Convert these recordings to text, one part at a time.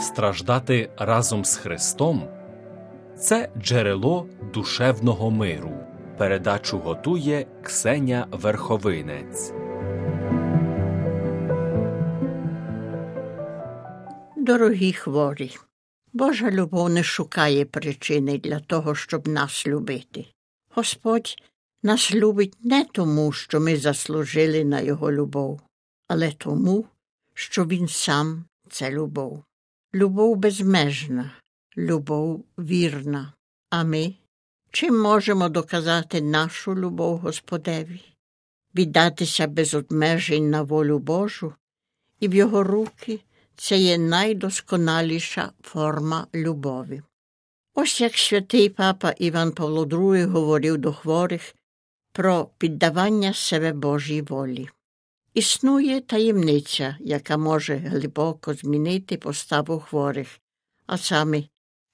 страждати разом з Христом це джерело душевного миру. Передачу готує Ксеня Верховинець. Дорогі хворі, Божа любов не шукає причини для того, щоб нас любити. Господь нас любить не тому, що ми заслужили на Його любов, але тому, що Він сам це любов. Любов безмежна, любов вірна. А ми чим можемо доказати нашу любов Господеві, віддатися без обмежень на волю Божу, і в Його руки це є найдосконаліша форма любові. Ось як святий папа Іван Павло II говорив до хворих про піддавання себе Божій волі. Існує таємниця, яка може глибоко змінити поставу хворих, а саме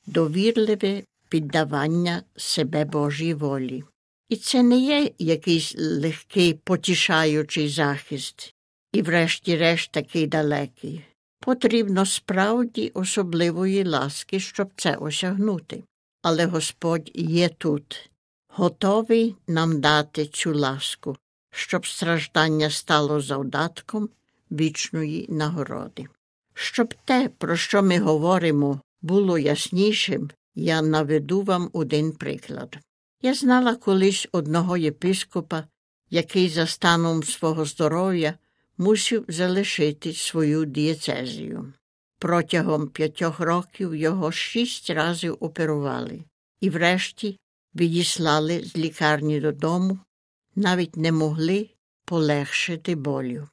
довірливе піддавання себе Божій волі. І це не є якийсь легкий потішаючий захист, і, врешті-решт, такий далекий. Потрібно справді особливої ласки, щоб це осягнути. Але Господь є тут, готовий нам дати цю ласку, щоб страждання стало завдатком вічної нагороди. Щоб те, про що ми говоримо, було яснішим, я наведу вам один приклад. Я знала колись одного єпископа, який за станом свого здоров'я мусив залишити свою дієцезію. Протягом п'ятьох років його шість разів оперували і, врешті, відіслали з лікарні додому, навіть не могли полегшити болю.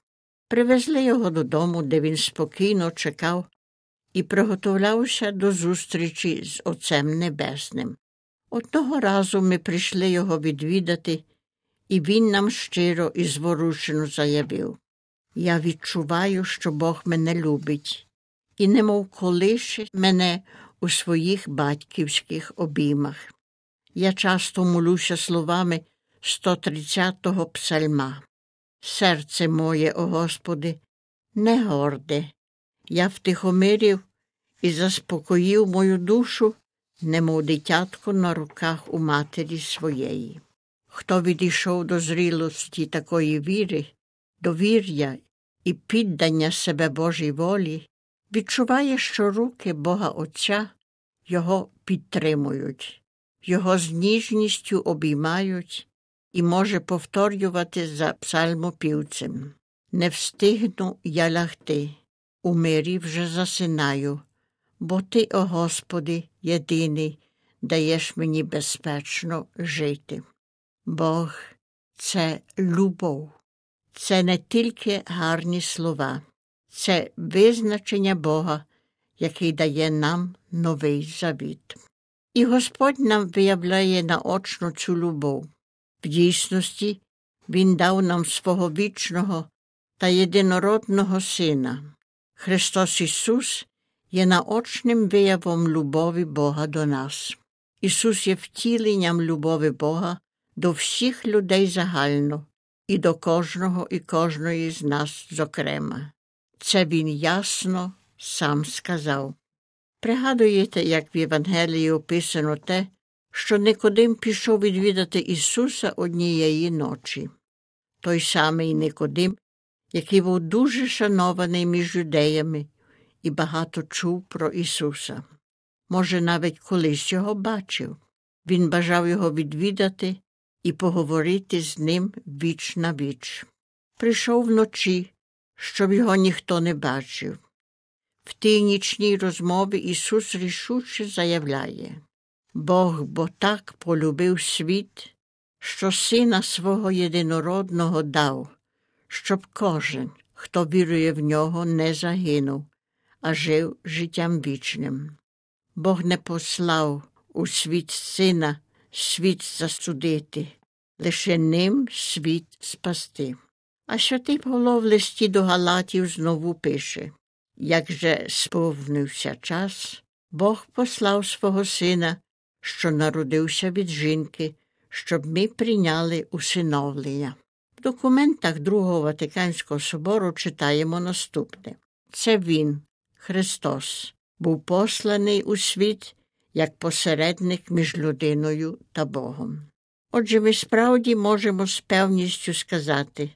Привезли його додому, де він спокійно чекав і приготовлявся до зустрічі з Отцем Небесним. Одного разу ми прийшли його відвідати, і він нам щиро і зворушено заявив Я відчуваю, що Бог мене любить, і немов колише мене у своїх батьківських обіймах. Я часто молюся словами 130-го псальма. Серце моє, о Господи, не горде, я втихомирів і заспокоїв мою душу, немов дитятко на руках у матері своєї. Хто відійшов до зрілості такої віри, довір'я і піддання себе Божій волі, відчуває, що руки Бога Отця його підтримують, його з ніжністю обіймають і може повторювати за псальмопівцем. Не встигну я лягти, у мирі вже засинаю, бо ти, о Господи, єдиний, даєш мені безпечно жити. Бог це любов, це не тільки гарні слова, це визначення Бога, який дає нам новий завіт. І Господь нам виявляє наочно цю любов. В дійсності Він дав нам свого вічного та єдинородного Сина. Христос Ісус є наочним виявом любові Бога до нас. Ісус є втіленням любові Бога до всіх людей загально і до кожного і кожної з нас зокрема. Це Він ясно сам сказав. Пригадуєте, як в Євангелії описано те, що Никодим пішов відвідати Ісуса однієї ночі. Той самий Никодим, який був дуже шанований між юдеями і багато чув про Ісуса. Може, навіть колись його бачив. Він бажав його відвідати і поговорити з ним віч на віч. Прийшов вночі, щоб його ніхто не бачив. В тій нічній розмові Ісус рішуче заявляє Бог бо так полюбив світ, що сина свого єдинородного дав, щоб кожен, хто вірує в нього, не загинув, а жив життям вічним. Бог не послав у світ сина світ засудити, лише ним світ спасти. А святий Павло в листі до Галатів знову пише як же сповнився час, Бог послав свого сина, що народився від жінки, щоб ми прийняли усиновлення. В документах Другого Ватиканського собору читаємо наступне це Він, Христос, був посланий у світ як посередник між людиною та Богом. Отже, ми справді можемо з певністю сказати,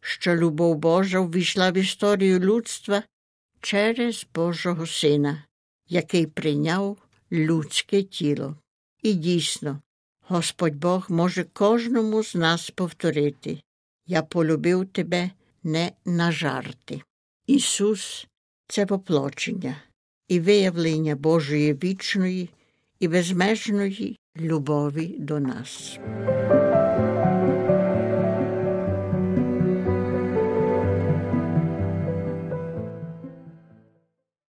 що любов Божа ввійшла в історію людства через Божого Сина, який прийняв людське тіло. І дійсно, Господь Бог може кожному з нас повторити Я полюбив тебе не на жарти. Ісус це поплочення і виявлення Божої вічної і безмежної любові до нас.